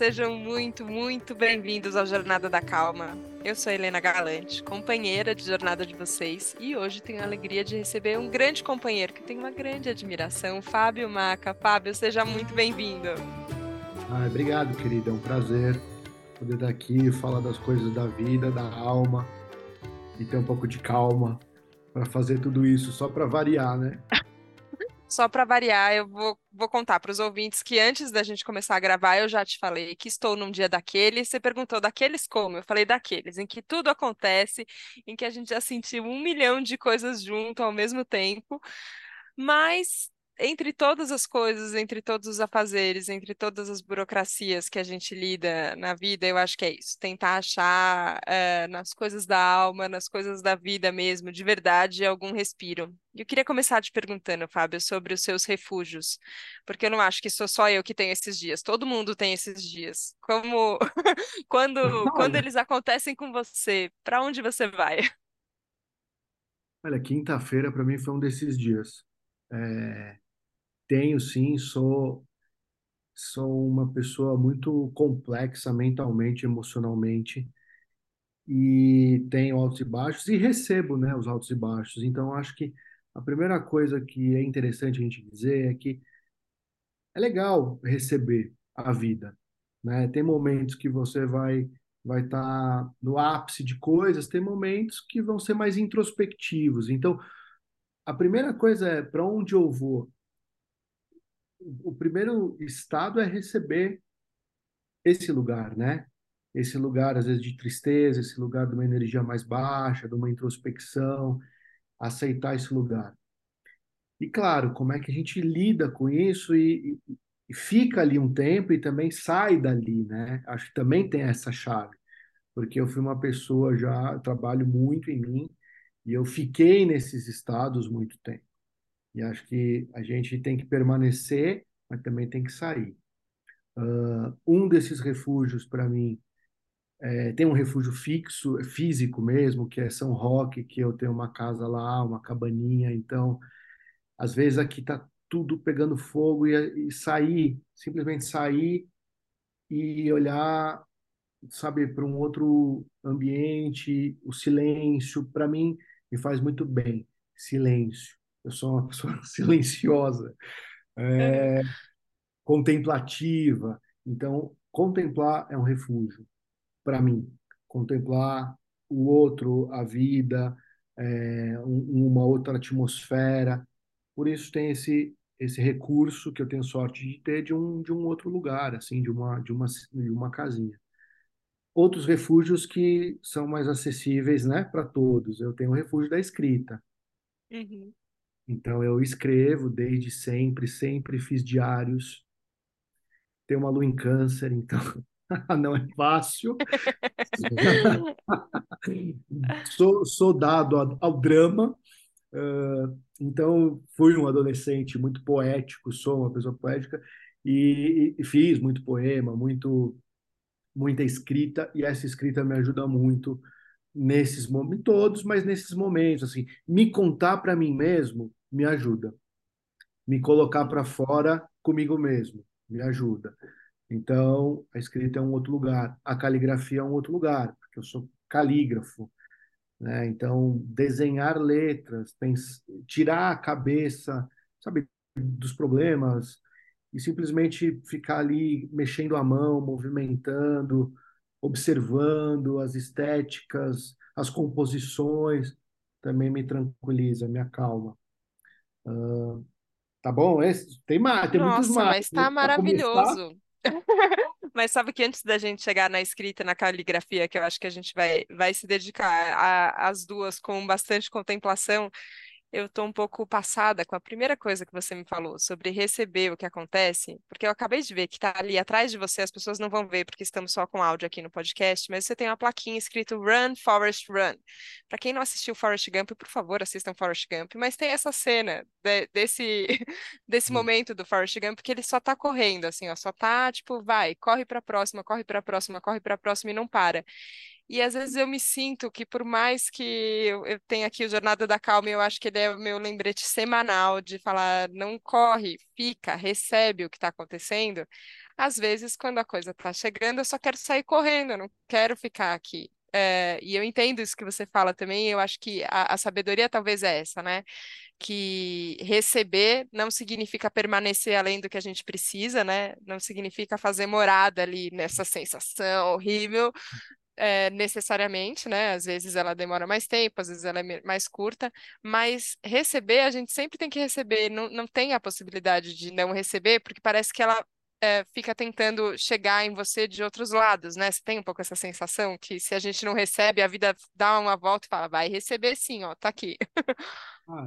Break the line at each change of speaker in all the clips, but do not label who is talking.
sejam muito, muito bem-vindos ao Jornada da Calma. Eu sou Helena Galante, companheira de jornada de vocês, e hoje tenho a alegria de receber um grande companheiro que tenho uma grande admiração, Fábio Maca. Fábio, seja muito bem-vindo.
Ah, obrigado, querida. É um prazer poder estar aqui, falar das coisas da vida, da alma e ter um pouco de calma para fazer tudo isso, só para variar, né?
Só para variar, eu vou, vou contar para os ouvintes que antes da gente começar a gravar, eu já te falei que estou num dia daqueles. Você perguntou daqueles como? Eu falei daqueles, em que tudo acontece, em que a gente já sentiu um milhão de coisas junto ao mesmo tempo. Mas entre todas as coisas, entre todos os afazeres, entre todas as burocracias que a gente lida na vida, eu acho que é isso. Tentar achar uh, nas coisas da alma, nas coisas da vida mesmo, de verdade, algum respiro. E eu queria começar te perguntando, Fábio, sobre os seus refúgios, porque eu não acho que sou só eu que tenho esses dias, todo mundo tem esses dias. Como quando, quando eles acontecem com você, para onde você vai?
Olha, quinta-feira para mim foi um desses dias. É, tenho sim, sou sou uma pessoa muito complexa mentalmente, emocionalmente e tenho altos e baixos e recebo, né, os altos e baixos. Então acho que a primeira coisa que é interessante a gente dizer é que é legal receber a vida, né? Tem momentos que você vai vai estar no ápice de coisas, tem momentos que vão ser mais introspectivos. Então, a primeira coisa é para onde eu vou? O primeiro estado é receber esse lugar, né? Esse lugar, às vezes, de tristeza, esse lugar de uma energia mais baixa, de uma introspecção, aceitar esse lugar. E, claro, como é que a gente lida com isso e, e, e fica ali um tempo e também sai dali, né? Acho que também tem essa chave, porque eu fui uma pessoa já, trabalho muito em mim, e eu fiquei nesses estados muito tempo. E acho que a gente tem que permanecer, mas também tem que sair. Uh, um desses refúgios, para mim, é, tem um refúgio fixo, físico mesmo, que é São Roque, que eu tenho uma casa lá, uma cabaninha. Então, às vezes aqui está tudo pegando fogo e, e sair, simplesmente sair e olhar, sabe, para um outro ambiente, o silêncio, para mim, me faz muito bem. Silêncio eu sou uma pessoa silenciosa, é, contemplativa. Então, contemplar é um refúgio para mim. Contemplar o outro, a vida, é, um, uma outra atmosfera. Por isso tem esse esse recurso que eu tenho sorte de ter de um de um outro lugar, assim, de uma de uma de uma casinha. Outros refúgios que são mais acessíveis, né, para todos. Eu tenho o refúgio da escrita. Uhum. Então eu escrevo desde sempre, sempre fiz diários. Tenho uma lua em câncer, então não é fácil. sou, sou dado ao, ao drama. Uh, então fui um adolescente muito poético, sou uma pessoa poética e, e fiz muito poema, muito muita escrita e essa escrita me ajuda muito nesses momentos, todos, mas nesses momentos assim, me contar para mim mesmo me ajuda. Me colocar para fora comigo mesmo, me ajuda. Então, a escrita é um outro lugar, a caligrafia é um outro lugar, porque eu sou calígrafo. Né? Então, desenhar letras, tirar a cabeça, sabe, dos problemas e simplesmente ficar ali mexendo a mão, movimentando, observando as estéticas, as composições, também me tranquiliza, me acalma. Uh, tá bom? Esse, tem mais, tem
Nossa,
muitos mais.
mas tá maravilhoso. Mas sabe que antes da gente chegar na escrita, na caligrafia, que eu acho que a gente vai, vai se dedicar às duas com bastante contemplação, eu estou um pouco passada com a primeira coisa que você me falou sobre receber o que acontece, porque eu acabei de ver que está ali atrás de você, as pessoas não vão ver porque estamos só com áudio aqui no podcast, mas você tem uma plaquinha escrito Run, Forest, Run. Para quem não assistiu Forest Gump, por favor, assistam Forest Gump, mas tem essa cena de, desse, desse momento do Forest Gump que ele só está correndo, assim, ó, só tá tipo, vai, corre para a próxima, corre para a próxima, corre para a próxima e não para. E às vezes eu me sinto que, por mais que eu, tenha aqui o Jornada da Calma, eu acho que ele é o meu lembrete semanal de falar: não corre, fica, recebe o que está acontecendo. Às vezes, quando a coisa está chegando, eu só quero sair correndo, eu não quero ficar aqui. É, e eu entendo isso que você fala também, eu acho que a, a sabedoria talvez é essa, né? Que receber não significa permanecer além do que a gente precisa, né? Não significa fazer morada ali nessa sensação horrível, é, necessariamente, né? Às vezes ela demora mais tempo, às vezes ela é mais curta, mas receber, a gente sempre tem que receber, não, não tem a possibilidade de não receber, porque parece que ela é, fica tentando chegar em você de outros lados, né? Você tem um pouco essa sensação que se a gente não recebe, a vida dá uma volta e fala, vai receber sim, ó, tá aqui.
Ah,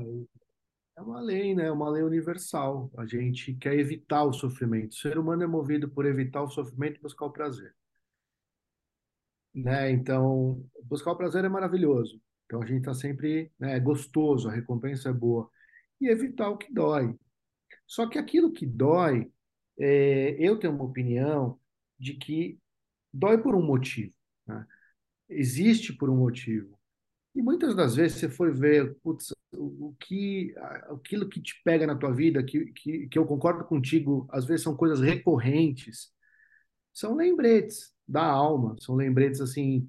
é uma lei, né? É uma lei universal. A gente quer evitar o sofrimento. O ser humano é movido por evitar o sofrimento e buscar o prazer. Né? Então, buscar o prazer é maravilhoso. Então, a gente está sempre, né, é gostoso, a recompensa é boa. E evitar o que dói. Só que aquilo que dói, é, eu tenho uma opinião de que dói por um motivo, né? Existe por um motivo. E muitas das vezes você foi ver, putz, o que, aquilo que te pega na tua vida, que, que, que eu concordo contigo, às vezes são coisas recorrentes, são lembretes da alma, são lembretes assim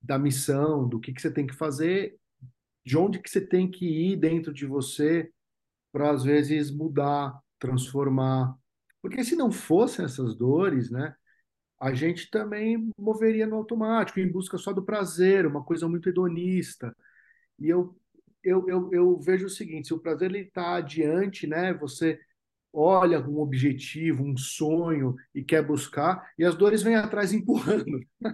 da missão, do que que você tem que fazer, de onde que você tem que ir dentro de você para às vezes mudar, transformar. Porque se não fossem essas dores, né, a gente também moveria no automático, em busca só do prazer, uma coisa muito hedonista. E eu eu, eu, eu vejo o seguinte, se o prazer está adiante, né, você olha um objetivo, um sonho e quer buscar, e as dores vêm atrás empurrando.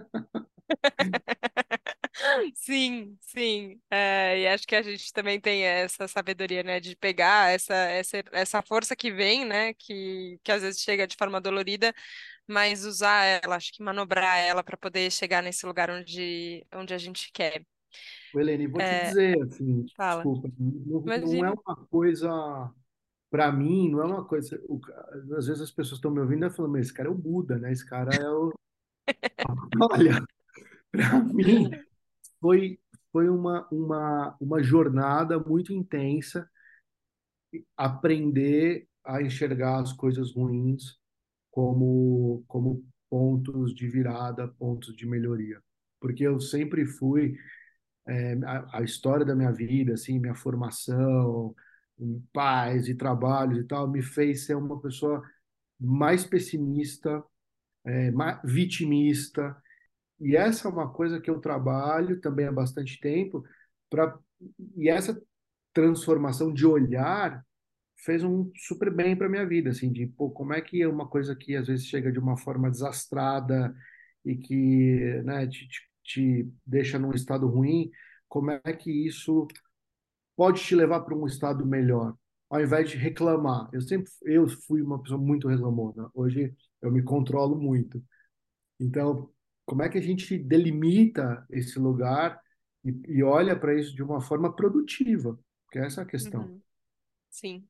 Sim, sim. É, e acho que a gente também tem essa sabedoria, né, de pegar essa, essa, essa força que vem, né, que, que às vezes chega de forma dolorida, mas usar ela, acho que manobrar ela para poder chegar nesse lugar onde, onde a gente quer.
Helene, vou te
É,
dizer, assim,
fala.
desculpa, não, não é uma coisa, para mim, não é uma coisa. o às vezes as pessoas estão me ouvindo e falam, mas esse cara é o Buda, né? Esse cara é o. Olha, para mim, foi, foi uma, uma, uma jornada muito intensa aprender a enxergar as coisas ruins como, como pontos de virada, pontos de melhoria. Porque eu sempre fui é, a, a história da minha vida, assim, minha formação, em paz e trabalhos e tal, me fez ser uma pessoa mais pessimista, é, mais vitimista. E essa é uma coisa que eu trabalho também há bastante tempo, pra, e essa transformação de olhar fez um super bem para minha vida, assim, de pô, como é que é uma coisa que às vezes chega de uma forma desastrada e que, né, te, te, te deixa num estado ruim, como é que isso pode te levar para um estado melhor, ao invés de reclamar. Eu sempre eu fui uma pessoa muito reclamona. Hoje eu me controlo muito. Então, como é que a gente delimita esse lugar e, e olha para isso de uma forma produtiva? Que essa é a questão.
Uhum, sim.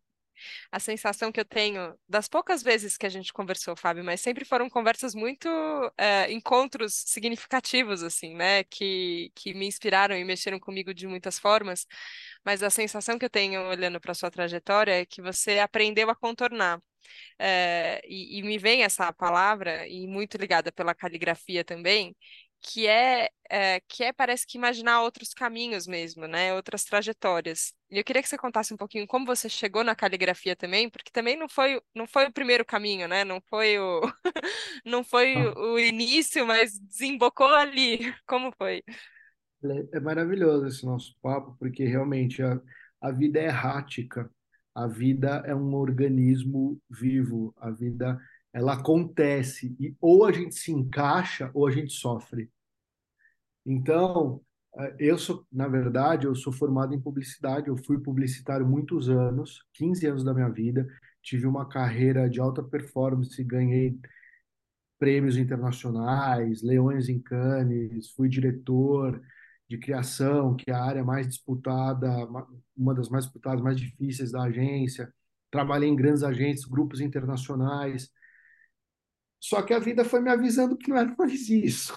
A sensação que eu tenho das poucas vezes que a gente conversou, Fábio, mas sempre foram conversas muito, é, encontros significativos, assim, né? Que, que me inspiraram e mexeram comigo de muitas formas. Mas a sensação que eu tenho olhando para sua trajetória é que você aprendeu a contornar. É, e, e me vem essa palavra, e muito ligada pela caligrafia também, que é, é, que é, parece que imaginar outros caminhos mesmo, né? Outras trajetórias. E eu queria que você contasse um pouquinho como você chegou na caligrafia também, porque também não foi, não foi o primeiro caminho, né? Não foi o, não foi o início, mas desembocou ali. Como foi?
É maravilhoso esse nosso papo, porque realmente a, a vida é errática, a vida é um organismo vivo, a vida ela acontece e ou a gente se encaixa ou a gente sofre. Então, eh, eu sou, na verdade, eu sou formado em publicidade, eu fui publicitário muitos anos, 15 anos da minha vida, tive uma carreira de alta performance, ganhei prêmios internacionais, Leões em Cannes, fui diretor de criação, que é a área mais disputada, uma das mais disputadas, mais difíceis da agência. Trabalhei em grandes agências, grupos internacionais. Só que a vida foi me avisando que não era mais isso,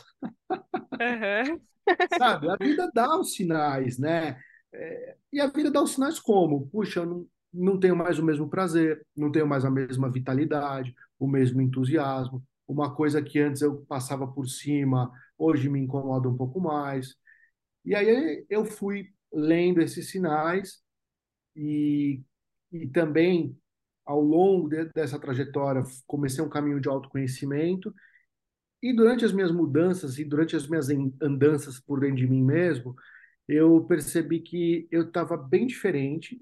Aham.
sabe? A vida dá os sinais, né? É, e a vida dá os sinais como? Puxa, não, não tenho mais o mesmo prazer, não tenho mais a mesma vitalidade, o mesmo entusiasmo. Uma coisa que antes eu passava por cima, hoje me incomoda um pouco mais. E aí eu fui lendo esses sinais e, e também ao longo de, dessa trajetória comecei um caminho de autoconhecimento e durante as minhas mudanças e durante as minhas andanças por dentro de mim mesmo, eu percebi que eu estava bem diferente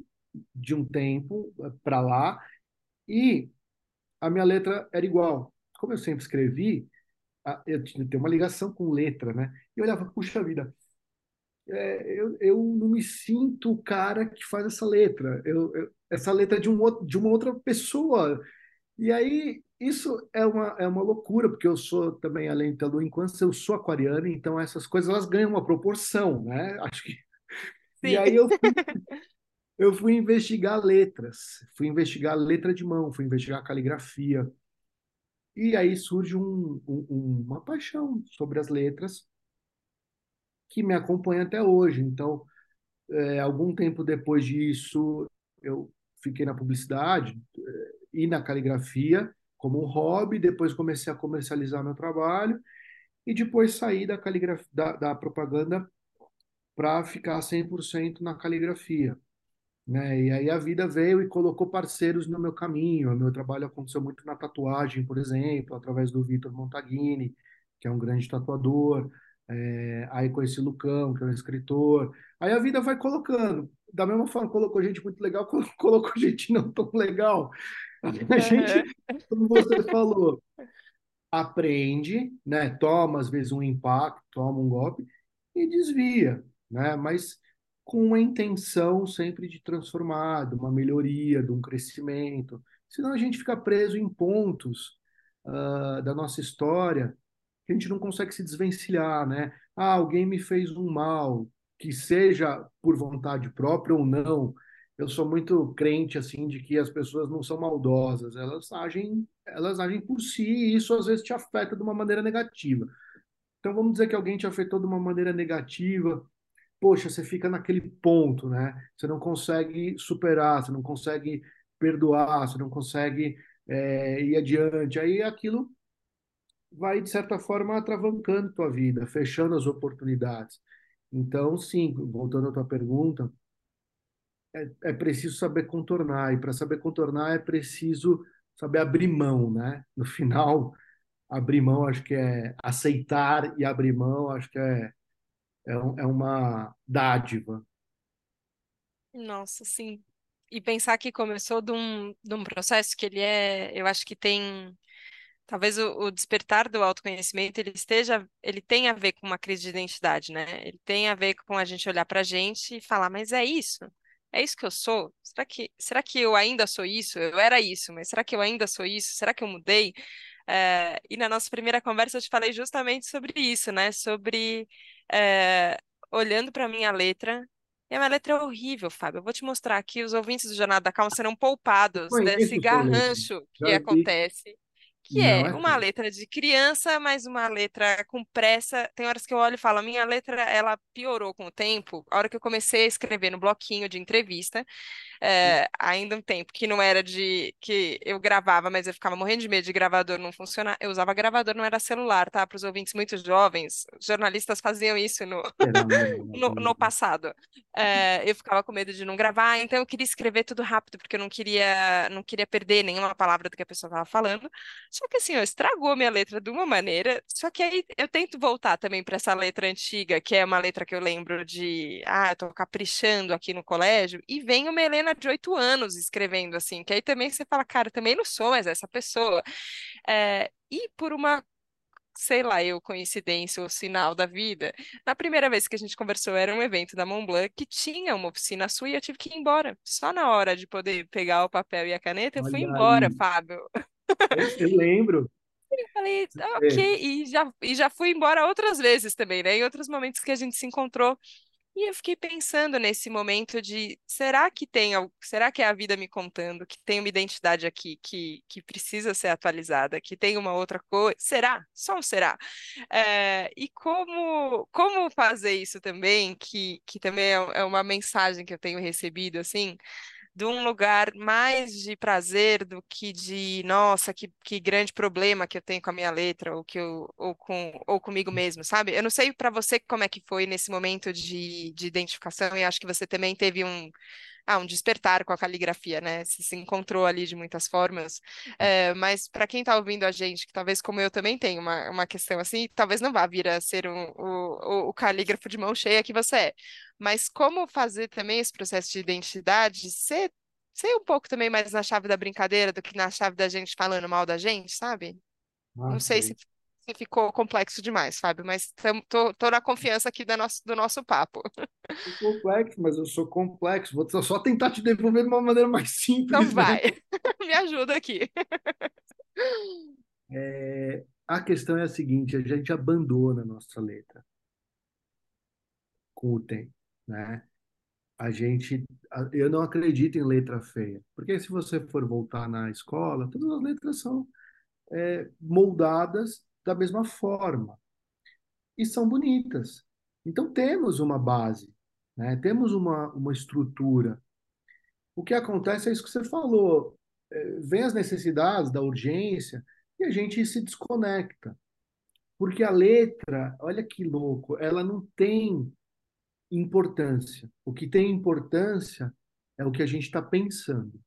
de um tempo eh, para lá e a minha letra era igual. Como eu sempre escrevi, eu tinha uma ligação com letra, né? E eu olhava, puxa vida, é, eu, eu não me sinto o cara que faz essa letra. Eu, eu, essa letra de, um, de uma outra pessoa. E aí, isso é uma, é uma loucura, porque eu sou também, além da lua enquanto eu sou aquariano, então essas coisas elas ganham uma proporção, né? Acho que. Sim. E aí eu fui, eu fui investigar letras, fui investigar letra de mão, fui investigar caligrafia. E aí surge um, um, uma paixão sobre as letras que me acompanha até hoje. Então, é, algum tempo depois disso, eu fiquei na publicidade é, e na caligrafia como um hobby, depois comecei a comercializar meu trabalho e depois saí da, caligrafia, da, da propaganda para ficar 100% na caligrafia. Né? E aí a vida veio e colocou parceiros no meu caminho. O meu trabalho aconteceu muito na tatuagem, por exemplo, através do Vitor Montaguini, que é um grande tatuador. É, aí conheci o Lucão, que é um escritor. Aí a vida vai colocando. Da mesma forma, colocou gente muito legal, colocou gente não tão legal. A gente, como você falou, aprende, né? toma às vezes um impacto, toma um golpe e desvia, né? mas com a intenção sempre de transformar, de uma melhoria, de um crescimento. Senão a gente fica preso em pontos uh, da nossa história que a gente não consegue se desvencilhar, né? Ah, alguém me fez um mal, que seja por vontade própria ou não. Eu sou muito crente assim de que as pessoas não são maldosas, elas agem, elas agem por si e isso às vezes te afeta de uma maneira negativa. Então vamos dizer que alguém te afetou de uma maneira negativa, poxa, você fica naquele ponto, né? Você não consegue superar, você não consegue perdoar, você não consegue é, ir adiante. Aí aquilo vai, de certa forma, atravancando tua vida, fechando as oportunidades. Então, sim, voltando à tua pergunta, é, é preciso saber contornar, e para saber contornar é preciso saber abrir mão, né? No final, abrir mão, acho que é aceitar e abrir mão, acho que é, é, é uma dádiva.
Nossa, sim. E pensar que começou de um, de um processo que ele é, eu acho que tem talvez o, o, despertar do autoconhecimento ele esteja, ele tem a ver com uma crise de identidade, né? Ele tem a ver com a gente olhar para a gente e falar, mas é isso? É isso que eu sou? Será que, será que eu ainda sou isso? Eu era isso, mas será que eu ainda sou isso? Será que eu mudei? É, e na nossa primeira conversa eu te falei justamente sobre isso, né? Sobre é, olhando para minha letra. E a minha letra é horrível, Fábio. Eu vou te mostrar aqui. Os ouvintes do Jornada da Calma serão poupados desse garrancho que acontece que é, é uma letra de criança, mas uma letra com pressa. Tem horas que eu olho e falo, a minha letra, ela piorou com o tempo. A hora que eu comecei a escrever no bloquinho de entrevista, é, ainda um tempo que não era de que eu gravava, mas eu ficava morrendo de medo de gravador não funcionar. Eu usava gravador, não era celular, tá? Para os ouvintes muito jovens, jornalistas faziam isso no, no, no, passado. É, eu ficava com medo de não gravar, então eu queria escrever tudo rápido, porque eu não queria, não queria perder nenhuma palavra do que a pessoa estava falando. Só que assim, ó, estragou minha letra de uma maneira. Só que aí eu tento voltar também para essa letra antiga, que é uma letra que eu lembro de, ah, eu tô caprichando aqui no colégio, e vem uma Helena de oito anos escrevendo assim, que aí também você fala, cara, também não sou mais essa pessoa. É, e por uma sei lá, eu, coincidência ou sinal da vida. Na primeira vez que a gente conversou, era um evento da Montblanc que tinha uma oficina sua e eu tive que ir embora. Só na hora de poder pegar o papel e a caneta, eu Olha fui embora, aí. Fábio.
Eu, eu lembro.
Eu falei, ok, e já, e já fui embora outras vezes também, né? Em outros momentos que a gente se encontrou. E eu fiquei pensando nesse momento de será que tem, será que é a vida me contando que tem uma identidade aqui que, que precisa ser atualizada, que tem uma outra coisa? Será? Só um será. É, e como, como fazer isso também, que, que também é, é uma mensagem que eu tenho recebido, assim, de um lugar mais de prazer do que de, nossa, que, que grande problema que eu tenho com a minha letra, ou, que eu, ou, com, ou comigo mesmo, sabe? Eu não sei para você como é que foi nesse momento de, de identificação, e acho que você também teve um, ah, um despertar com a caligrafia, né? Se, se encontrou ali de muitas formas. É, mas para quem está ouvindo a gente, que talvez como eu também tenho uma, uma questão assim, talvez não vá vir a ser um, o, o calígrafo de mão cheia que você é. Mas como fazer também esse processo de identidade ser, ser um pouco também mais na chave da brincadeira do que na chave da gente falando mal da gente, sabe?
Ah,
não sei se, se ficou complexo demais, Fábio, mas tô na confiança aqui do nosso, do nosso papo.
complexo, mas eu sou complexo. Vou só tentar te devolver de uma maneira mais simples.
Então
né?
vai, me ajuda aqui.
É, a questão é a seguinte: a gente abandona a nossa letra com o tempo, né? A gente, eu não acredito em letra feia, porque se você for voltar na escola, todas as letras são é, moldadas da mesma forma e são bonitas. Então temos uma base, né? Temos uma, uma estrutura. O que acontece é isso que você falou, é, vem as necessidades da urgência e a gente se desconecta. Porque a letra, olha que louco, ela não tem importância. O que tem importância é o que a gente está pensando,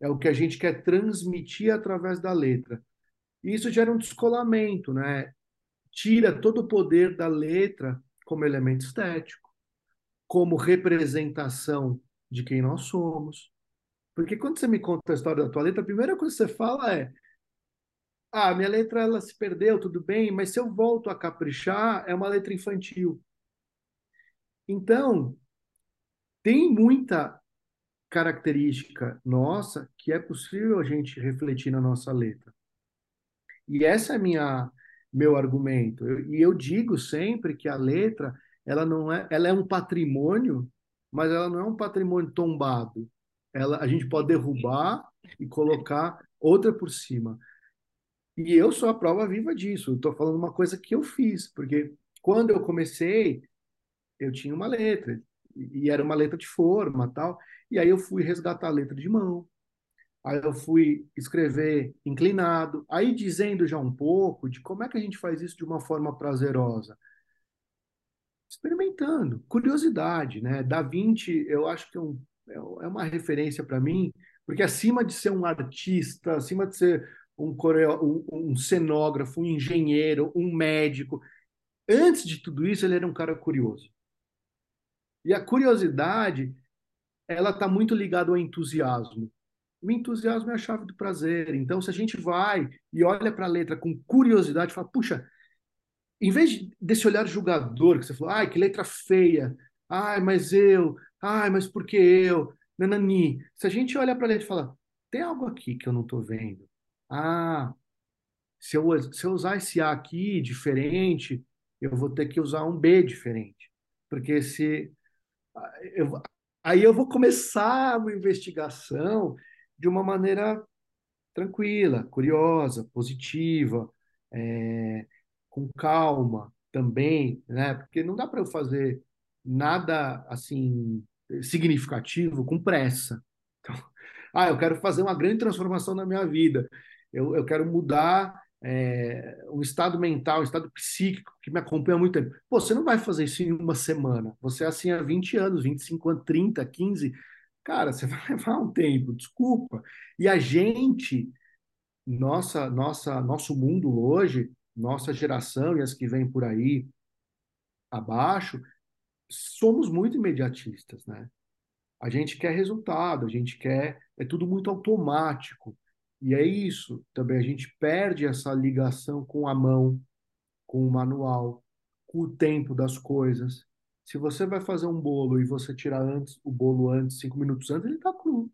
é o que a gente quer transmitir através da letra. E isso gera um descolamento, né? Tira todo o poder da letra como elemento estético, como representação de quem nós somos. Porque quando você me conta a história da tua letra, a primeira coisa que você fala é: ah, minha letra ela se perdeu, tudo bem, mas se eu volto a caprichar, é uma letra infantil. Então, tem muita característica nossa que é possível a gente refletir na nossa letra. E essa é minha meu argumento. Eu, e eu digo sempre que a letra, ela não é, ela é um patrimônio, mas ela não é um patrimônio tombado. Ela, a gente pode derrubar e colocar outra por cima. E eu sou a prova viva disso. Estou falando uma coisa que eu fiz, porque quando eu comecei, eu tinha uma letra, e era uma letra de forma tal, e aí eu fui resgatar a letra de mão, aí eu fui escrever inclinado, aí dizendo já um pouco de como é que a gente faz isso de uma forma prazerosa. Experimentando, curiosidade, né? Da Vinci, eu acho que é, um, é uma referência para mim, porque acima de ser um artista, acima de ser um, coreo, um, um cenógrafo, um engenheiro, um médico, antes de tudo isso, ele era um cara curioso. E a curiosidade, ela está muito ligada ao entusiasmo. O entusiasmo é a chave do prazer. Então, se a gente vai e olha para a letra com curiosidade, fala, puxa, em vez desse olhar julgador que você falou, ai, que letra feia, ai, mas eu, ai, mas por que eu, nanani. Se a gente olha para a letra e fala, tem algo aqui que eu não estou vendo. Ah, se eu, se eu usar esse A aqui diferente, eu vou ter que usar um B diferente. Porque se eu, aí eu vou começar uma investigação de uma maneira tranquila, curiosa, positiva, é, com calma também, né? Porque não dá para eu fazer nada assim significativo com pressa. Então, ah, eu quero fazer uma grande transformação na minha vida. Eu, eu quero mudar é, um estado mental, um estado psíquico que me acompanha há muito tempo. Pô, você não vai fazer isso em uma semana. Você é assim há 20 anos, 25 anos, 30, 15. Cara, você vai levar um tempo, desculpa. E a gente, nossa, nossa, nosso mundo hoje, nossa geração e as que vêm por aí abaixo, somos muito imediatistas, né? A gente quer resultado, a gente quer, é tudo muito automático. E é isso também, a gente perde essa ligação com a mão, com o manual, com o tempo das coisas. Se você vai fazer um bolo e você tirar antes o bolo antes, cinco minutos antes, ele está cru.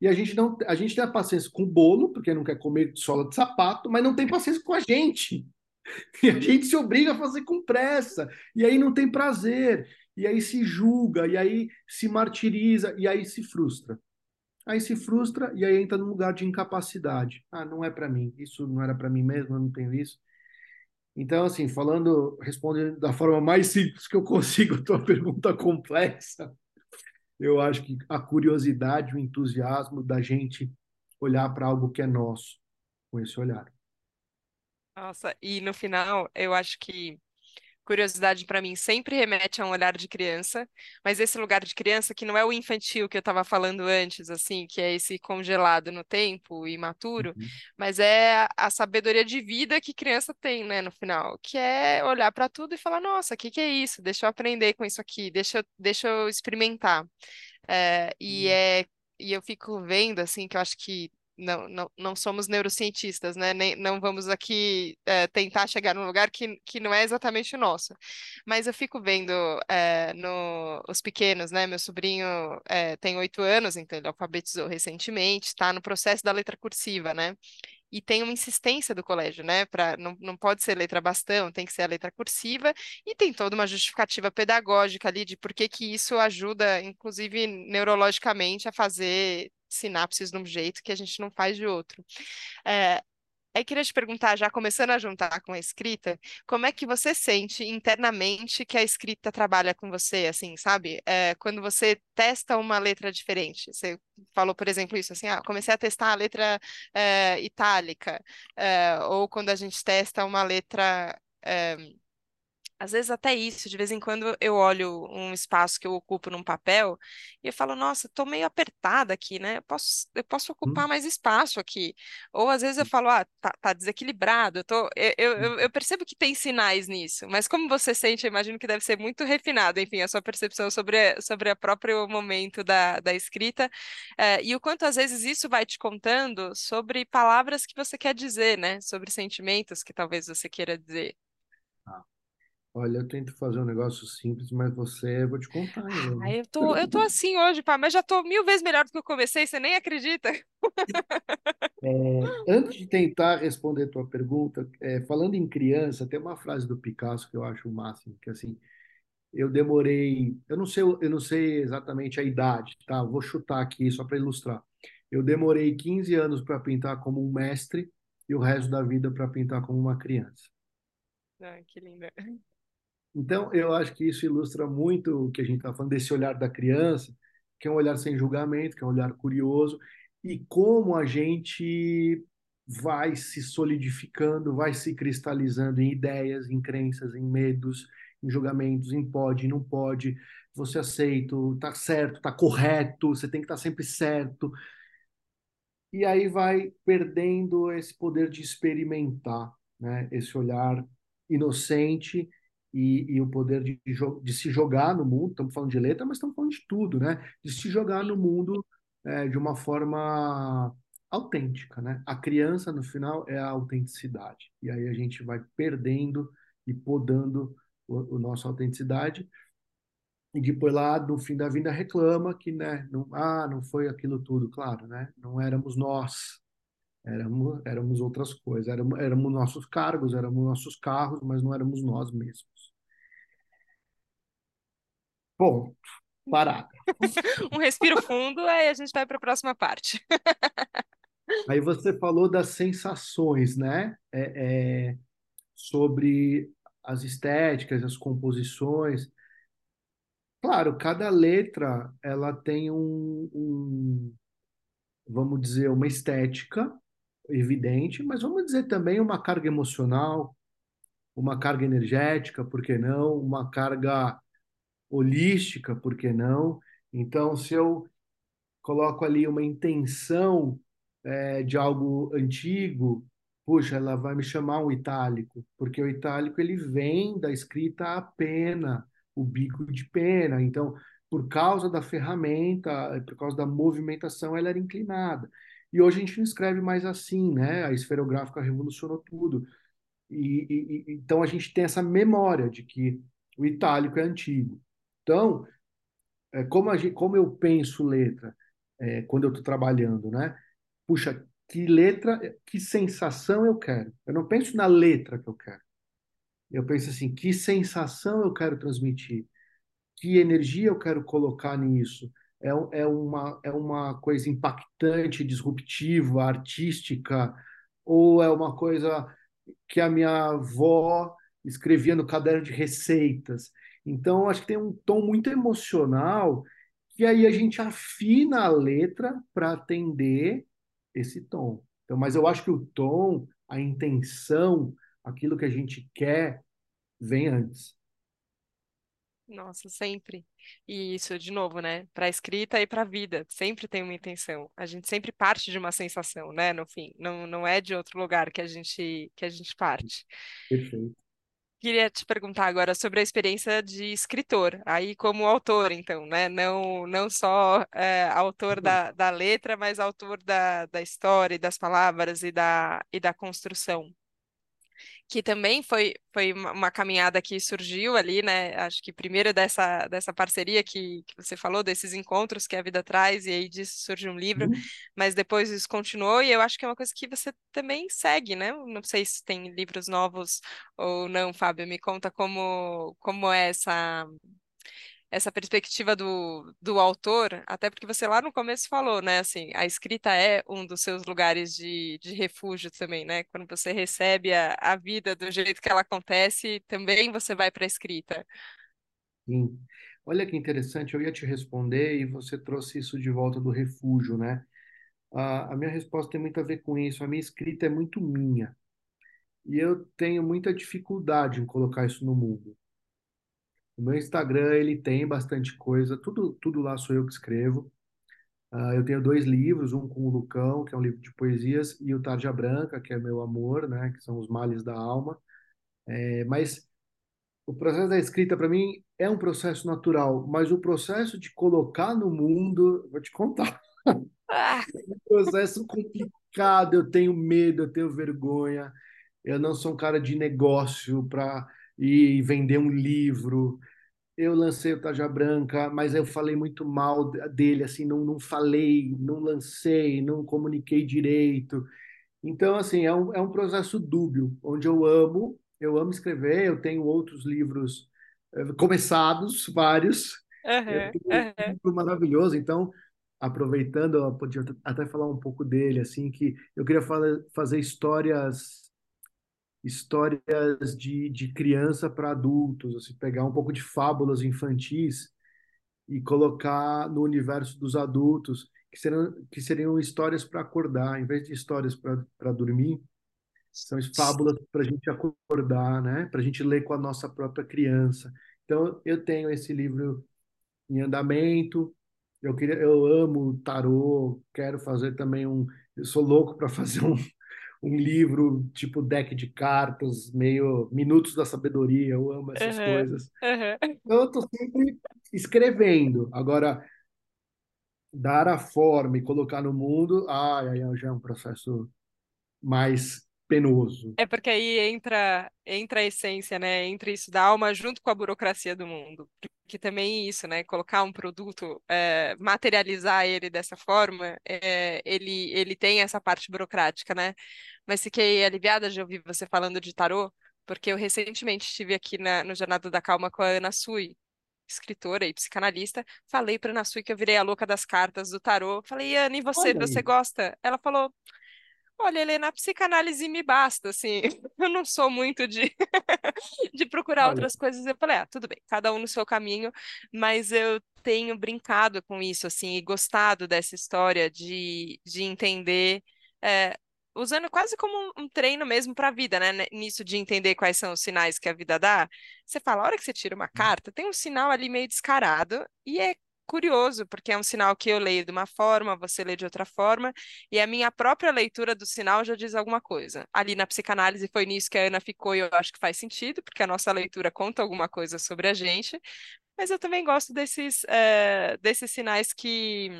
E a gente não, a gente tem a paciência com o bolo, porque não quer comer sola de sapato, mas não tem paciência com a gente. E a gente se obriga a fazer com pressa, e aí não tem prazer, e aí se julga, e aí se martiriza, e aí se frustra. Aí se frustra e aí entra num lugar de incapacidade. Ah, não é para mim, isso não era para mim mesmo, eu não tenho isso. Então, assim, falando, respondendo da forma mais simples que eu consigo a tua pergunta complexa, Eu acho que a curiosidade, o entusiasmo da gente olhar para algo que é nosso, com esse olhar.
Nossa, e no final, eu acho que curiosidade para mim sempre remete a um olhar de criança, mas esse lugar de criança que não é o infantil que eu estava falando antes, assim, que é esse congelado no tempo, imaturo,
Uhum.
mas é a sabedoria de vida que criança tem, né, no final, que é olhar para tudo e falar, nossa, o que que é isso? Deixa eu aprender com isso aqui, deixa eu, deixa eu experimentar. É, e é e eu fico vendo assim que eu acho que não, não, não somos neurocientistas, né? Nem, não vamos aqui é, tentar chegar num lugar que, que não é exatamente o nosso. Mas eu fico vendo é, no, os pequenos, né? Meu sobrinho é, tem oito anos, então ele alfabetizou recentemente, está no processo da letra cursiva, né? E tem uma insistência do colégio, né? Para não, não pode ser letra bastão, tem que ser a letra cursiva, e tem toda uma justificativa pedagógica ali de por que que isso ajuda, inclusive neurologicamente, a fazer sinapses de um jeito que a gente não faz de outro. É, Aí queria te perguntar, já começando a juntar com a escrita, como é que você sente internamente que a escrita trabalha com você, assim, sabe? É, quando você testa uma letra diferente. Você falou, por exemplo, isso, assim, ah, comecei a testar a letra é, itálica, é, ou quando a gente testa uma letra é, às vezes até isso, de vez em quando eu olho um espaço que eu ocupo num papel e eu falo, nossa, tô meio apertada aqui, né? Eu posso, eu posso ocupar
Hum?
mais espaço aqui. Ou às vezes eu falo, ah, tá, tá desequilibrado. Eu, tô, eu, eu, eu eu percebo que tem sinais nisso, mas como você sente, eu imagino que deve ser muito refinado, enfim, a sua percepção sobre, sobre o próprio momento da, da escrita, eh, e o quanto às vezes isso vai te contando sobre palavras que você quer dizer, né? Sobre sentimentos que talvez você queira dizer.
Ah, olha, eu tento fazer um negócio simples, mas você, eu vou te contar,
Ah,
Helena.
eu tô, eu tô assim hoje, pá, mas já tô mil vezes melhor do que eu comecei, você nem acredita?
É, antes de tentar responder tua pergunta, é, falando em criança, tem uma frase do Picasso que eu acho o máximo, que é assim, eu demorei, eu não sei, eu não sei exatamente a idade, tá? Vou chutar aqui só para ilustrar. Eu demorei 15 anos para pintar como um mestre e o resto da vida para pintar como uma criança.
Ah, que linda.
Então, eu acho que isso ilustra muito o que a gente está falando desse olhar da criança, que é um olhar sem julgamento, que é um olhar curioso, e como a gente vai se solidificando, vai se cristalizando em ideias, em crenças, em medos, em julgamentos, em pode, não pode, você aceita, tá certo, tá correto, você tem que estar sempre certo, e aí vai perdendo esse poder de experimentar, né? Esse olhar inocente e, e o poder de, de se jogar no mundo. Estamos falando de letra, mas estamos falando de tudo, né? De se jogar no mundo é, de uma forma autêntica, né? A criança, no final, é a autenticidade. E aí a gente vai perdendo e podando o, o nossa autenticidade e depois lá no fim da vida reclama que, né, não, ah, não foi aquilo tudo, claro, né? Não éramos nós, éramos, éramos outras coisas, éramos, éramos nossos cargos, éramos nossos carros, mas não éramos nós mesmos. Bom, parada.
Um respiro fundo, aí a gente vai para a próxima parte.
Aí você falou das sensações, né? É, é, sobre as estéticas, as composições. Claro, cada letra ela tem um, um vamos dizer, uma estética evidente, mas vamos dizer também uma carga emocional, uma carga energética, por que não? Uma carga holística, por que não? Então, se eu coloco ali uma intenção é, de algo antigo, puxa, ela vai me chamar um itálico, porque o itálico ele vem da escrita a pena, o bico de pena. Então, por causa da ferramenta, por causa da movimentação, ela era inclinada. E hoje a gente não escreve mais assim, né? A esferográfica revolucionou tudo. E, e- então a gente tem essa memória de que o itálico é antigo. Então, é, como, gente, como eu penso letra é, quando eu estou trabalhando, né? Puxa, que letra, que sensação eu quero. Eu não penso na letra que eu quero. Eu penso assim, que sensação eu quero transmitir, que energia eu quero colocar nisso. É, é uma, é uma coisa impactante, disruptiva, artística, ou é uma coisa que a minha avó escrevia no caderno de receitas. Então, acho que tem um tom muito emocional que aí a gente afina a letra para atender esse tom. Então, mas eu acho que o tom, a intenção, aquilo que a gente quer, vem antes.
Nossa, sempre. E isso, de novo, né? Para a escrita e para a vida, sempre tem uma intenção. A gente sempre parte de uma sensação, né? No fim, não, não é de outro lugar que a gente que a gente parte.
Perfeito.
Queria te perguntar agora sobre a experiência de escritor, aí como autor, então, né? Não, não só é, autor da, da letra, mas autor da, da história, e das palavras e da, e da construção que também foi, foi uma caminhada que surgiu ali, né? Acho que primeiro dessa, dessa parceria que, que você falou, desses encontros que a vida traz, e aí disso surge um livro,
Uhum.
mas depois isso continuou, e eu acho que é uma coisa que você também segue, né? Não sei se tem livros novos ou não, Fábio, me conta como, como é essa essa perspectiva do, do autor, até porque você lá no começo falou, né, assim, a escrita é um dos seus lugares de, de refúgio também, né? Quando você recebe a, a vida do jeito que ela acontece, também você vai para a escrita.
Sim. Olha que interessante, eu ia te responder e você trouxe isso de volta do refúgio, né? A, a minha resposta tem muito a ver com isso. A minha escrita é muito minha e eu tenho muita dificuldade em colocar isso no mundo. O meu Instagram, ele tem bastante coisa, tudo, tudo lá sou eu que escrevo. Ah, eu tenho dois livros, um com o Lucão, que é um livro de poesias, e o Tarja Branca, que é meu amor, né, que são os males da alma. É, mas o processo da escrita, para mim, é um processo natural, mas o processo de colocar no mundo, vou te contar,
Ah,
é um processo complicado. Eu tenho medo, eu tenho vergonha. Eu não sou um cara de negócio para ir vender um livro. Eu lancei o Tarja Branca, mas eu falei muito mal dele, assim, não, não falei, não lancei, não comuniquei direito. Então, assim, é um, é um processo dúbio, onde eu amo, eu amo escrever, eu tenho outros livros eh, começados, vários, tenho um livro maravilhoso, então, aproveitando, eu podia até falar um pouco dele, assim, que eu queria fazer histórias histórias de, de criança para adultos, assim, pegar um pouco de fábulas infantis e colocar no universo dos adultos, que seriam, que seriam histórias para acordar, em vez de histórias para dormir, são fábulas para a gente acordar, né? Para a gente ler com a nossa própria criança. Então, eu tenho esse livro em andamento. Eu queria, eu amo tarô, quero fazer também um. Eu sou louco para fazer um, um livro tipo deck de cartas, meio Minutos da Sabedoria. Eu amo essas
aham,
coisas.
aham.
Então, eu estou sempre escrevendo. Agora, dar a forma e colocar no mundo, ah, aí já é um processo mais penoso.
É porque aí entra, entra a essência, né? Entra isso da alma junto com a burocracia do mundo. Porque também isso, né? Colocar um produto, é, materializar ele dessa forma, é, ele, ele tem essa parte burocrática, né? Mas fiquei aliviada de ouvir você falando de tarô, porque eu recentemente estive aqui na, no Jornada da Calma com a Ana Sui, escritora e psicanalista. Falei para Ana Sui que eu virei a louca das cartas do tarô. Falei, Ana, e você? Você gosta? Ela falou. Olha, Helena, a psicanálise me basta, assim, eu não sou muito de, de procurar
olha,
outras coisas. Eu falei, ah, tudo bem, cada um no seu caminho, mas eu tenho brincado com isso, assim, e gostado dessa história de, de entender, é, usando quase como um, um treino mesmo para a vida, né? né, Nisso de entender quais são os sinais que a vida dá. Você fala, a hora que você tira uma carta, tem um sinal ali meio descarado, e é curioso, porque é um sinal que eu leio de uma forma, você lê de outra forma, e a minha própria leitura do sinal já diz alguma coisa. Ali na psicanálise foi nisso que a Ana ficou e eu acho que faz sentido, porque a nossa leitura conta alguma coisa sobre a gente, mas eu também gosto desses, eh, desses sinais que,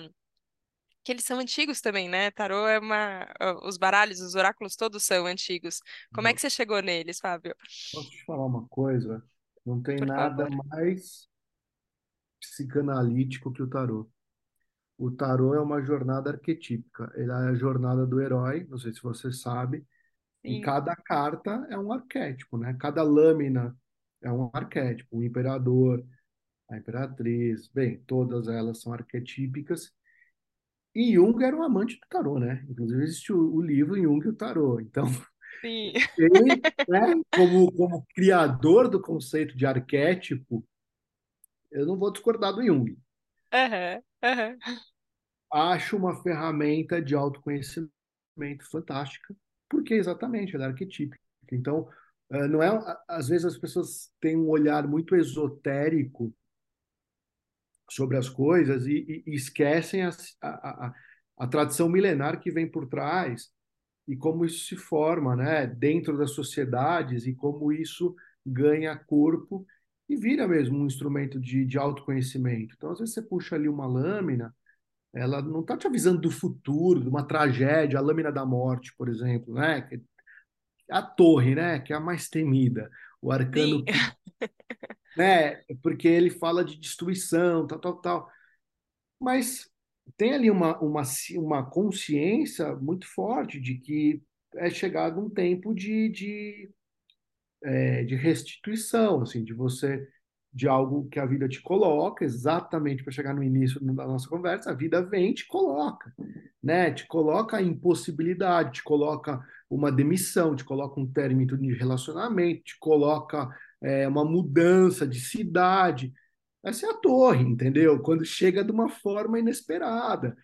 que eles são antigos também, né? Tarô é uma... Os baralhos, os oráculos todos são antigos. Como é que você chegou neles, Fábio?
posso te falar uma coisa? Não tem
Por
nada
favor.
mais psicanalítico que o tarô. O tarô é uma jornada arquetípica. Ele é a jornada do herói, não sei se você sabe, e
Sim,
cada carta é um arquétipo, né? Cada lâmina é um arquétipo. O imperador, a imperatriz, bem, todas elas são arquetípicas. E Jung era um amante do tarô, né? Inclusive existe o, o livro Jung e o Tarô. Então,
sim.
ele, né, como, como criador do conceito de arquétipo, eu não vou discordar do Jung.
Aham, aham.
Acho uma ferramenta de autoconhecimento fantástica, porque exatamente ela é arquetípica. Então, eh, não é, às vezes as pessoas têm um olhar muito esotérico sobre as coisas e, e, e esquecem a, a, a, a tradição milenar que vem por trás e como isso se forma, né, dentro das sociedades e como isso ganha corpo e vira mesmo um instrumento de, de autoconhecimento. Então, às vezes você puxa ali uma lâmina, ela não está te avisando do futuro, de uma tragédia, a lâmina da morte, por exemplo, né? A torre, né, que é a mais temida, o arcano,
Sim.
né, porque ele fala de destruição, tal, tal, tal. Mas tem ali uma, uma, uma consciência muito forte de que é chegado um tempo de, de, é, de restituição, assim, de você de algo que a vida te coloca, exatamente para chegar no início da nossa conversa, a vida vem e te coloca, né? Te coloca a impossibilidade, te coloca uma demissão, te coloca um término de relacionamento, te coloca é, uma mudança de cidade, essa é a torre, entendeu? Quando chega de uma forma inesperada.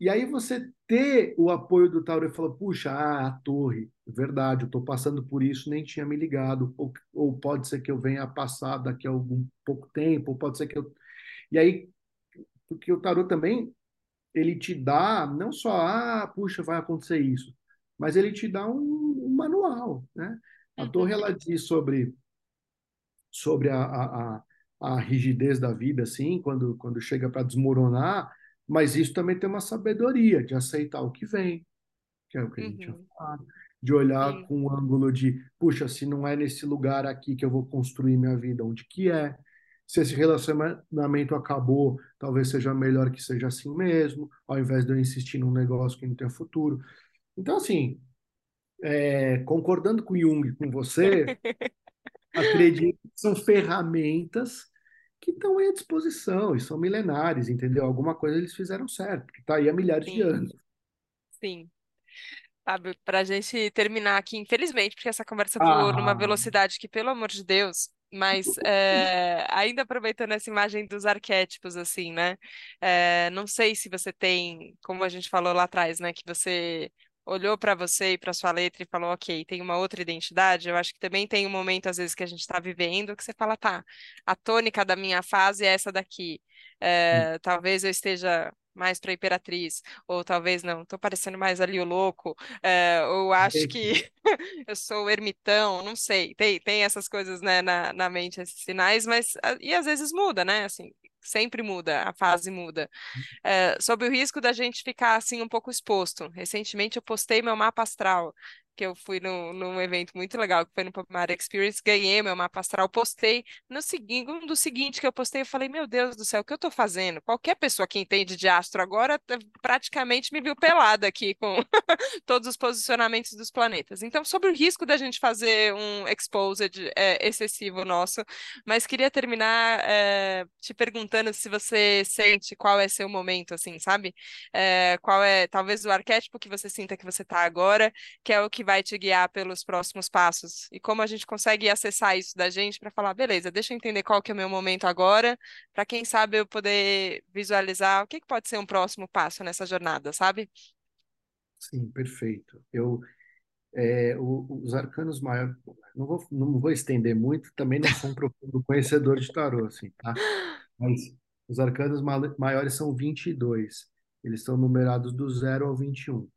E aí você ter o apoio do Tauro e falar, puxa, ah, a torre, verdade, eu estou passando por isso, nem tinha me ligado, ou, ou pode ser que eu venha a passar daqui a algum pouco tempo, ou pode ser que eu... E aí, porque o tarot também, ele te dá, não só, ah, puxa, vai acontecer isso, mas ele te dá um, um manual, né? A torre,
Uhum.
ela diz sobre, sobre a, a, a a rigidez da vida, assim, quando, quando chega para desmoronar, mas isso também tem uma sabedoria de aceitar o que vem, que é o que a gente
Uhum.
falado, de olhar
Sim.
com o um ângulo de, puxa, se não é nesse lugar aqui que eu vou construir minha vida, onde que é? Se esse relacionamento acabou, talvez seja melhor que seja assim mesmo, ao invés de eu insistir num negócio que não tem futuro. Então, assim, é, concordando com Jung, com você, acredito que são ferramentas que estão aí à disposição e são milenares, entendeu? Alguma coisa eles fizeram certo, que está aí há milhares de
Sim,
anos.
sim. Sabe, para a gente terminar aqui, infelizmente, porque essa conversa voou numa
Ah,
velocidade que, pelo amor de Deus, mas é, ainda aproveitando essa imagem dos arquétipos, assim, né? É, não sei se você tem, como a gente falou lá atrás, né? Que você olhou para você e para sua letra e falou, ok, tem uma outra identidade. Eu acho que também tem um momento, às vezes, que a gente está vivendo que você fala, tá, a tônica da minha fase é essa daqui. É, talvez eu esteja mais para Imperatriz, ou talvez não, estou parecendo mais ali o louco, é, ou acho que eu sou o ermitão, não sei, tem, tem essas coisas, né, na, na mente, esses sinais, mas, a- e às vezes muda, né, assim, sempre muda, a fase muda. É, sob o risco da gente ficar, assim, um pouco exposto. Recentemente eu postei meu mapa astral, que eu fui no, num evento muito legal, que foi no Pomar Experience, ganhei meu mapa astral, postei, no seguinte, um do seguinte que eu postei, eu falei, meu Deus do céu, o que eu tô fazendo? Qualquer pessoa que entende de astro agora eh, praticamente me viu pelada aqui com todos os posicionamentos dos planetas. Então, sobre o risco da gente fazer um exposed é, excessivo nosso, mas queria terminar é, te perguntando se você sente qual é seu momento, assim, sabe? É, qual é, talvez, o arquétipo que você sinta que você está agora, que é o que vai te guiar pelos próximos passos. E como a gente consegue acessar isso da gente para falar, beleza, deixa eu entender qual que é o meu momento agora, para quem sabe eu poder visualizar o que, que pode ser um próximo passo nessa jornada, sabe?
sim, perfeito. Eu, é, o- os arcanos maiores, não vou, não vou estender muito, também não sou um profundo conhecedor de tarô, assim, tá? Mas os arcanos ma- maiores são 22. Eles estão numerados do zero ao 21.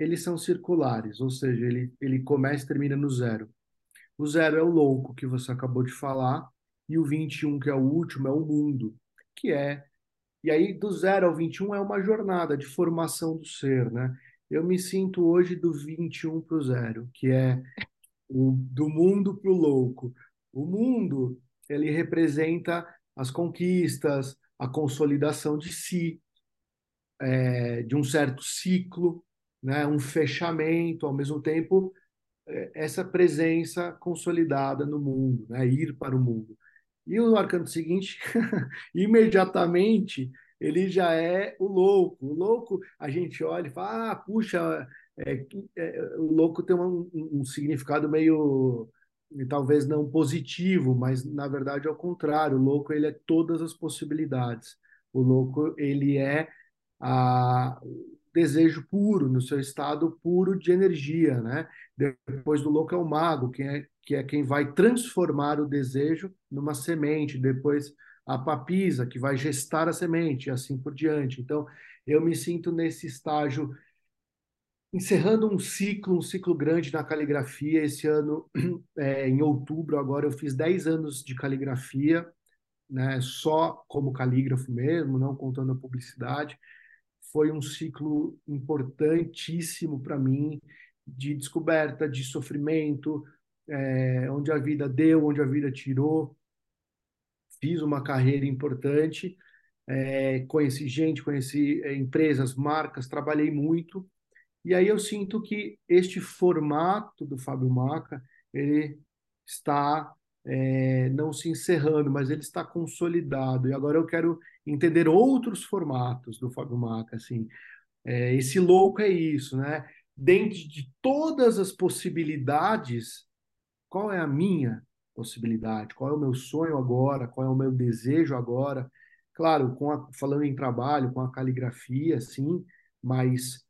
Eles são circulares, ou seja, ele, ele começa e termina no zero. O zero é o louco, que você acabou de falar, e o 21, que é o último, é o mundo, que é. E aí, do zero ao 21 é uma jornada de formação do ser, né? Eu me sinto hoje do 21 para o zero, que é o, do mundo para o louco. O mundo, ele representa as conquistas, a consolidação de si, é, de um certo ciclo, né? Um fechamento, ao mesmo tempo essa presença consolidada no mundo, né? ir para o mundo. E o arcano seguinte, imediatamente, ele já é o louco. O louco, a gente olha e fala, ah, puxa, é, é, o louco tem um, um, significado meio, talvez não positivo, mas na verdade é o contrário. O louco, ele é todas as possibilidades. O louco, ele é a, desejo puro, no seu estado puro de energia, né? Depois do louco é o mago, que é, que é quem vai transformar o desejo numa semente. Depois a papisa, que vai gestar a semente, e assim por diante. Então, eu me sinto nesse estágio encerrando um ciclo, um ciclo grande na caligrafia. Esse ano, é, em outubro, agora eu fiz 10 anos de caligrafia, né, só como calígrafo mesmo, não contando a publicidade foi um ciclo importantíssimo para mim de descoberta, de sofrimento, é, onde a vida deu, onde a vida tirou. Fiz uma carreira importante, é, conheci gente, conheci é, empresas, marcas, trabalhei muito. E aí eu sinto que este formato do Fábio Maca, ele está é, não se encerrando, mas ele está consolidado. E agora eu quero entender outros formatos do Fábio Maca, assim. É, esse louco é isso, né? Dentro de todas as possibilidades, qual é a minha possibilidade? Qual é o meu sonho agora? Qual é o meu desejo agora? Claro, a, falando em trabalho, com a caligrafia, sim, mas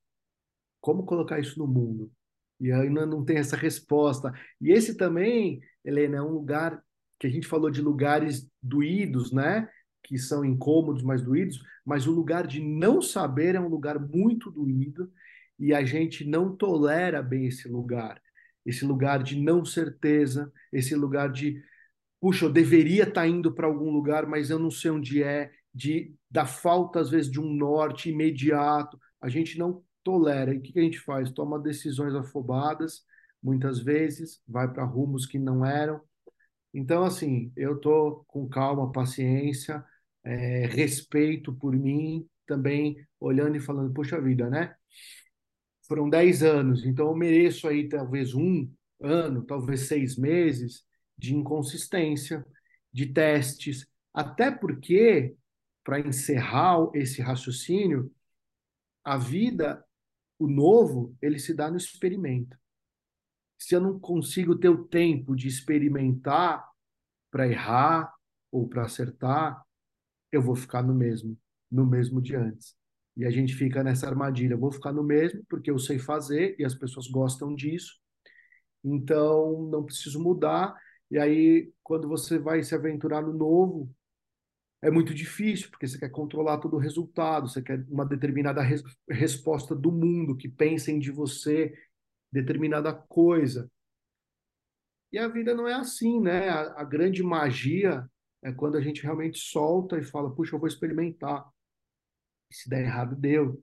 como colocar isso no mundo? E ainda não tem essa resposta. E esse também, Helena, é um lugar que a gente falou de lugares doídos, né? Que são incômodos, mas doídos, mas o lugar de não saber é um lugar muito doído e a gente não tolera bem esse lugar. Esse lugar de não certeza, esse lugar de, puxa, eu deveria estar indo para algum lugar, mas eu não sei onde é, de da falta às vezes de um norte imediato. A gente não tolera. E o que a gente faz? Toma decisões afobadas, muitas vezes, vai para rumos que não eram. Então, assim, eu estou com calma, paciência, é, respeito por mim, também olhando e falando, poxa vida, né? Foram 10 anos, então eu mereço aí talvez um ano, talvez seis meses de inconsistência, de testes, até porque, para encerrar esse raciocínio, a vida o novo, ele se dá no experimento. Se eu não consigo ter o tempo de experimentar para errar ou para acertar, eu vou ficar no mesmo, no mesmo de antes. E a gente fica nessa armadilha, eu vou ficar no mesmo porque eu sei fazer e as pessoas gostam disso. Então, não preciso mudar. E aí, quando você vai se aventurar no novo, é muito difícil, porque você quer controlar todo o resultado, você quer uma determinada res resposta do mundo, que pensem de você determinada coisa. E a vida não é assim, né? A, a grande magia é quando a gente realmente solta e fala, puxa, eu vou experimentar. Se der errado, deu.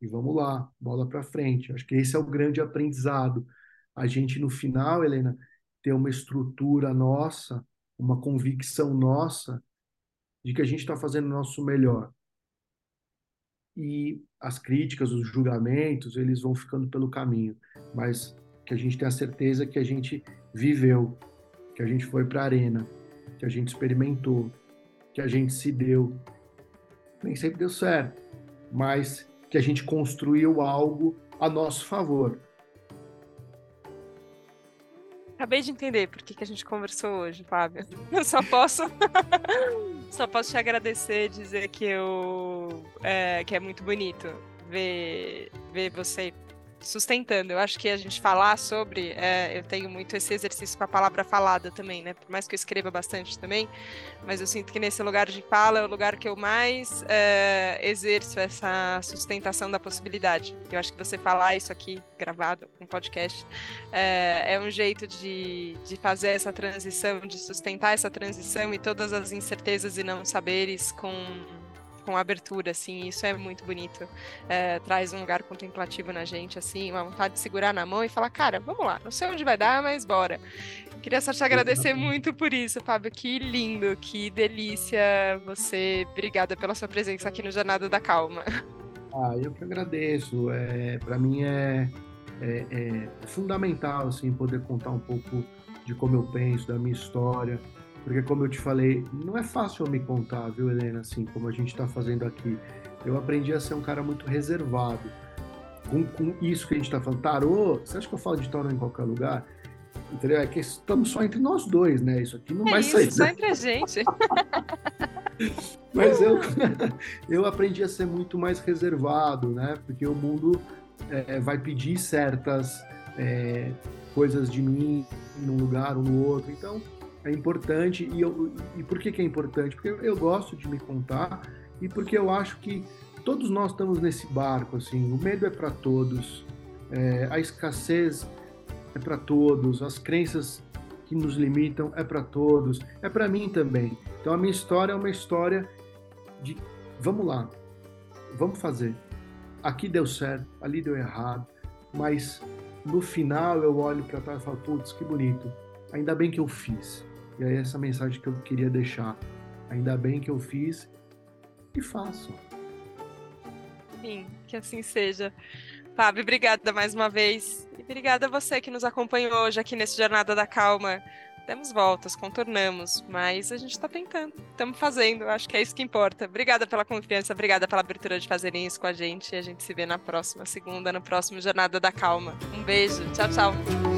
E vamos lá, bola para frente. Acho que esse é o grande aprendizado. A gente, no final, Helena, ter uma estrutura nossa, uma convicção nossa de que a gente está fazendo o nosso melhor. E as críticas, os julgamentos, eles vão ficando pelo caminho, mas que a gente tenha certeza que a gente viveu, que a gente foi para a arena, que a gente experimentou, que a gente se deu. Nem sempre deu certo, mas que a gente construiu algo a nosso favor.
Acabei de entender por que, que a gente conversou hoje, Fábio. Eu só posso Só posso te agradecer, dizer que eu é, que é muito bonito ver, ver você sustentando. Eu acho que a gente falar sobre, é, eu tenho muito esse exercício com a palavra falada também, né? Por mais que eu escreva bastante também, mas eu sinto que nesse lugar de fala é o lugar que eu mais é, exerço essa sustentação da possibilidade. Eu acho que você falar isso aqui gravado, um podcast, é, é um jeito de, de fazer essa transição, de sustentar essa transição e todas as incertezas e não saberes com com abertura, assim, isso é muito bonito. É, traz um lugar contemplativo na gente, assim, uma vontade de segurar na mão e falar, cara, vamos lá, não sei onde vai dar, mas bora. Queria só te agradecer muito por isso, Fábio. Que lindo, que delícia você. Obrigada pela sua presença aqui no Jornada da Calma.
Ah, eu que agradeço. É, Para mim é, é, é fundamental assim, poder contar um pouco de como eu penso, da minha história. Porque, como eu te falei, não é fácil eu me contar, viu, Helena? Assim, como a gente está fazendo aqui. Eu aprendi a ser um cara muito reservado. Com, com isso que a gente está falando, tarô, você acha que eu falo de tarô em qualquer lugar? Entendeu? É que estamos só entre nós dois, né? Isso aqui não
é
vai
isso,
sair.
Só entre a gente.
Mas eu, eu aprendi a ser muito mais reservado, né? Porque o mundo é, vai pedir certas é, coisas de mim num lugar ou no outro. Então, é importante. E, eu, e por que, que é importante? Porque eu gosto de me contar e porque eu acho que todos nós estamos nesse barco. Assim, o medo é para todos, é, a escassez é para todos, as crenças que nos limitam é para todos, é para mim também. Então a minha história é uma história de vamos lá, vamos fazer. Aqui deu certo, ali deu errado, mas no final eu olho para trás e falo, putz, que bonito, ainda bem que eu fiz. E aí essa mensagem que eu queria deixar, ainda bem que eu fiz e faço.
Sim, que assim seja. Fábio, obrigada mais uma vez. E obrigada a você que nos acompanhou hoje aqui nesse Jornada da Calma. Demos voltas, contornamos, mas a gente está tentando, estamos fazendo, acho que é isso que importa. Obrigada pela confiança, obrigada pela abertura de fazerem isso com a gente. E a gente se vê na próxima segunda, no próximo Jornada da Calma. Um beijo, tchau, tchau.